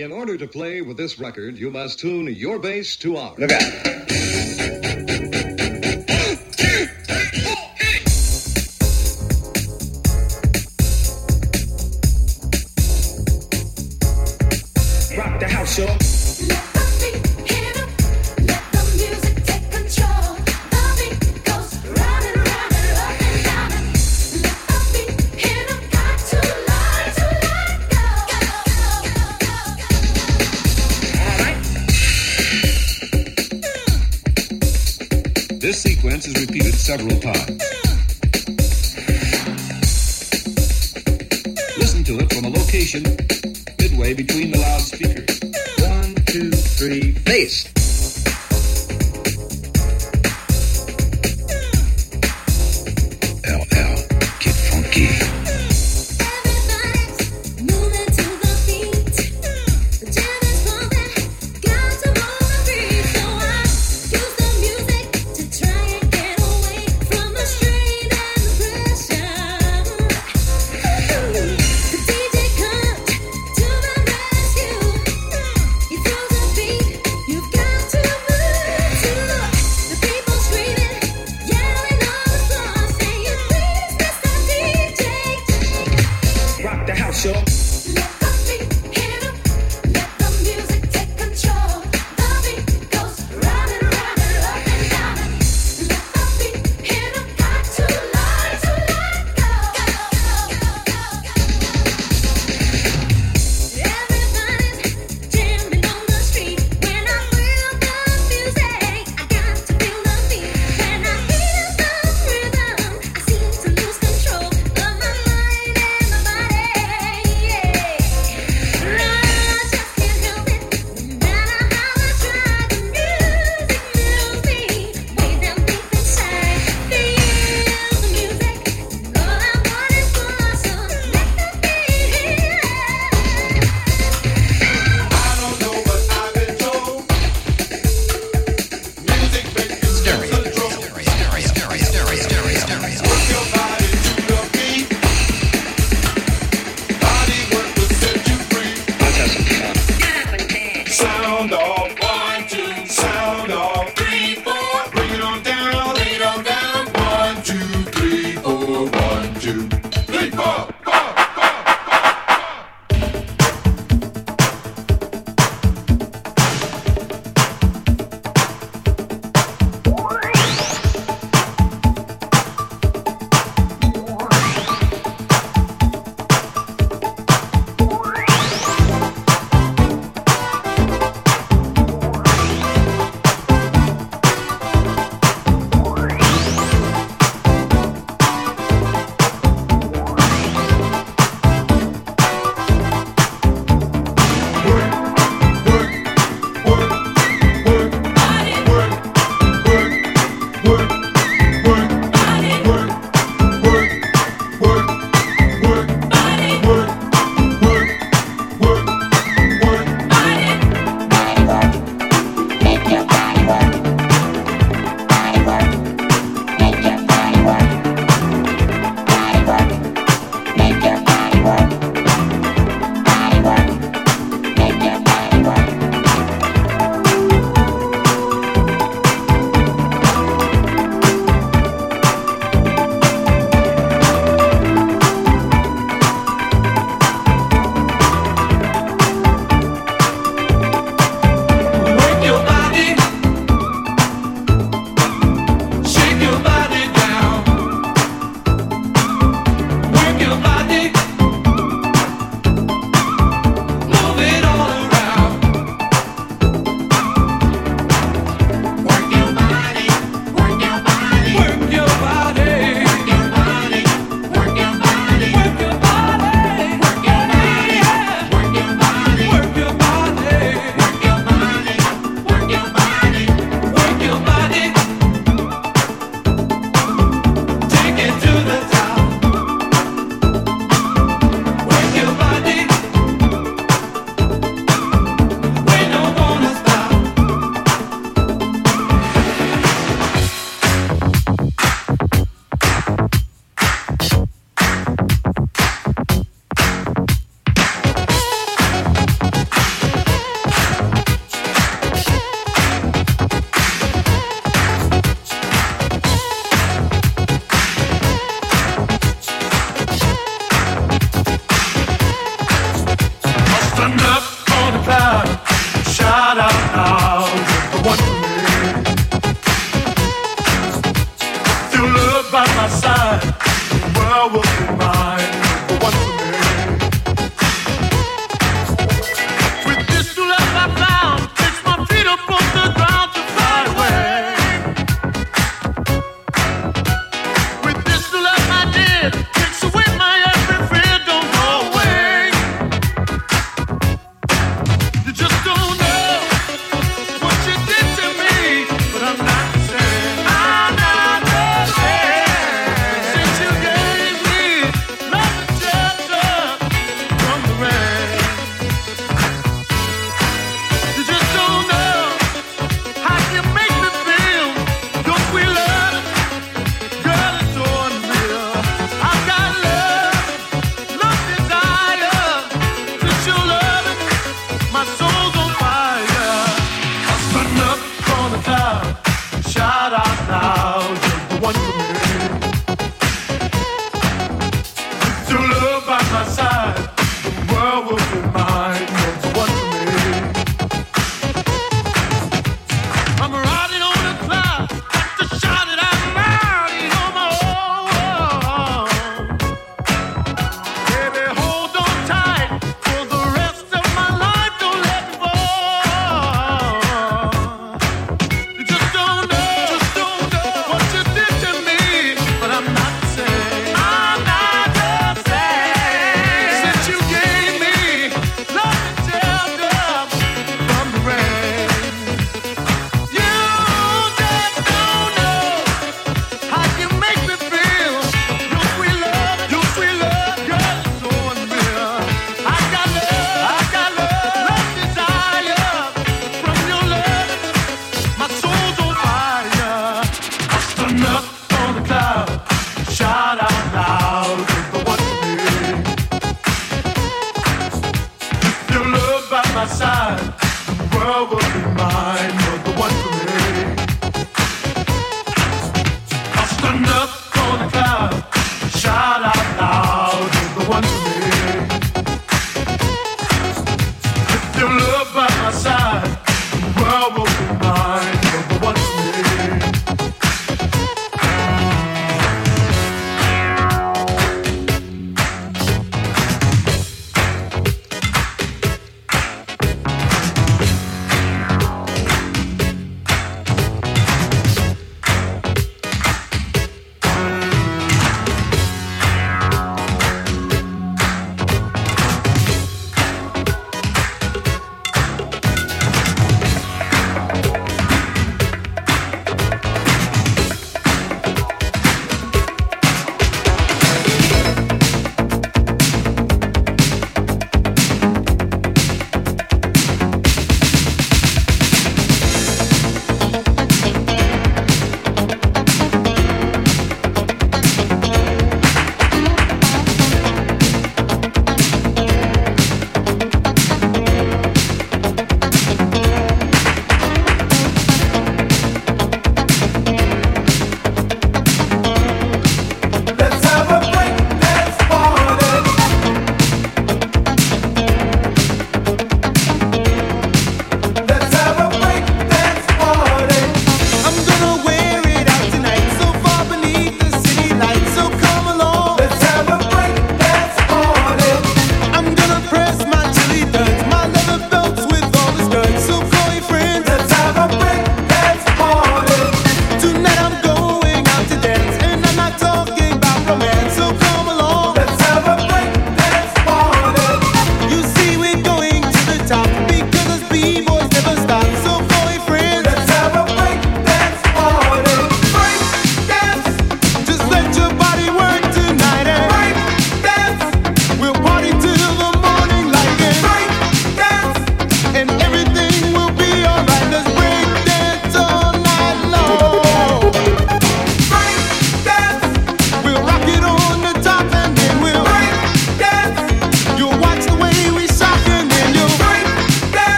In order to play with this record, you must tune your bass to ours. Look out. Several times. World by my side, the one for me.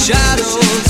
Shadows.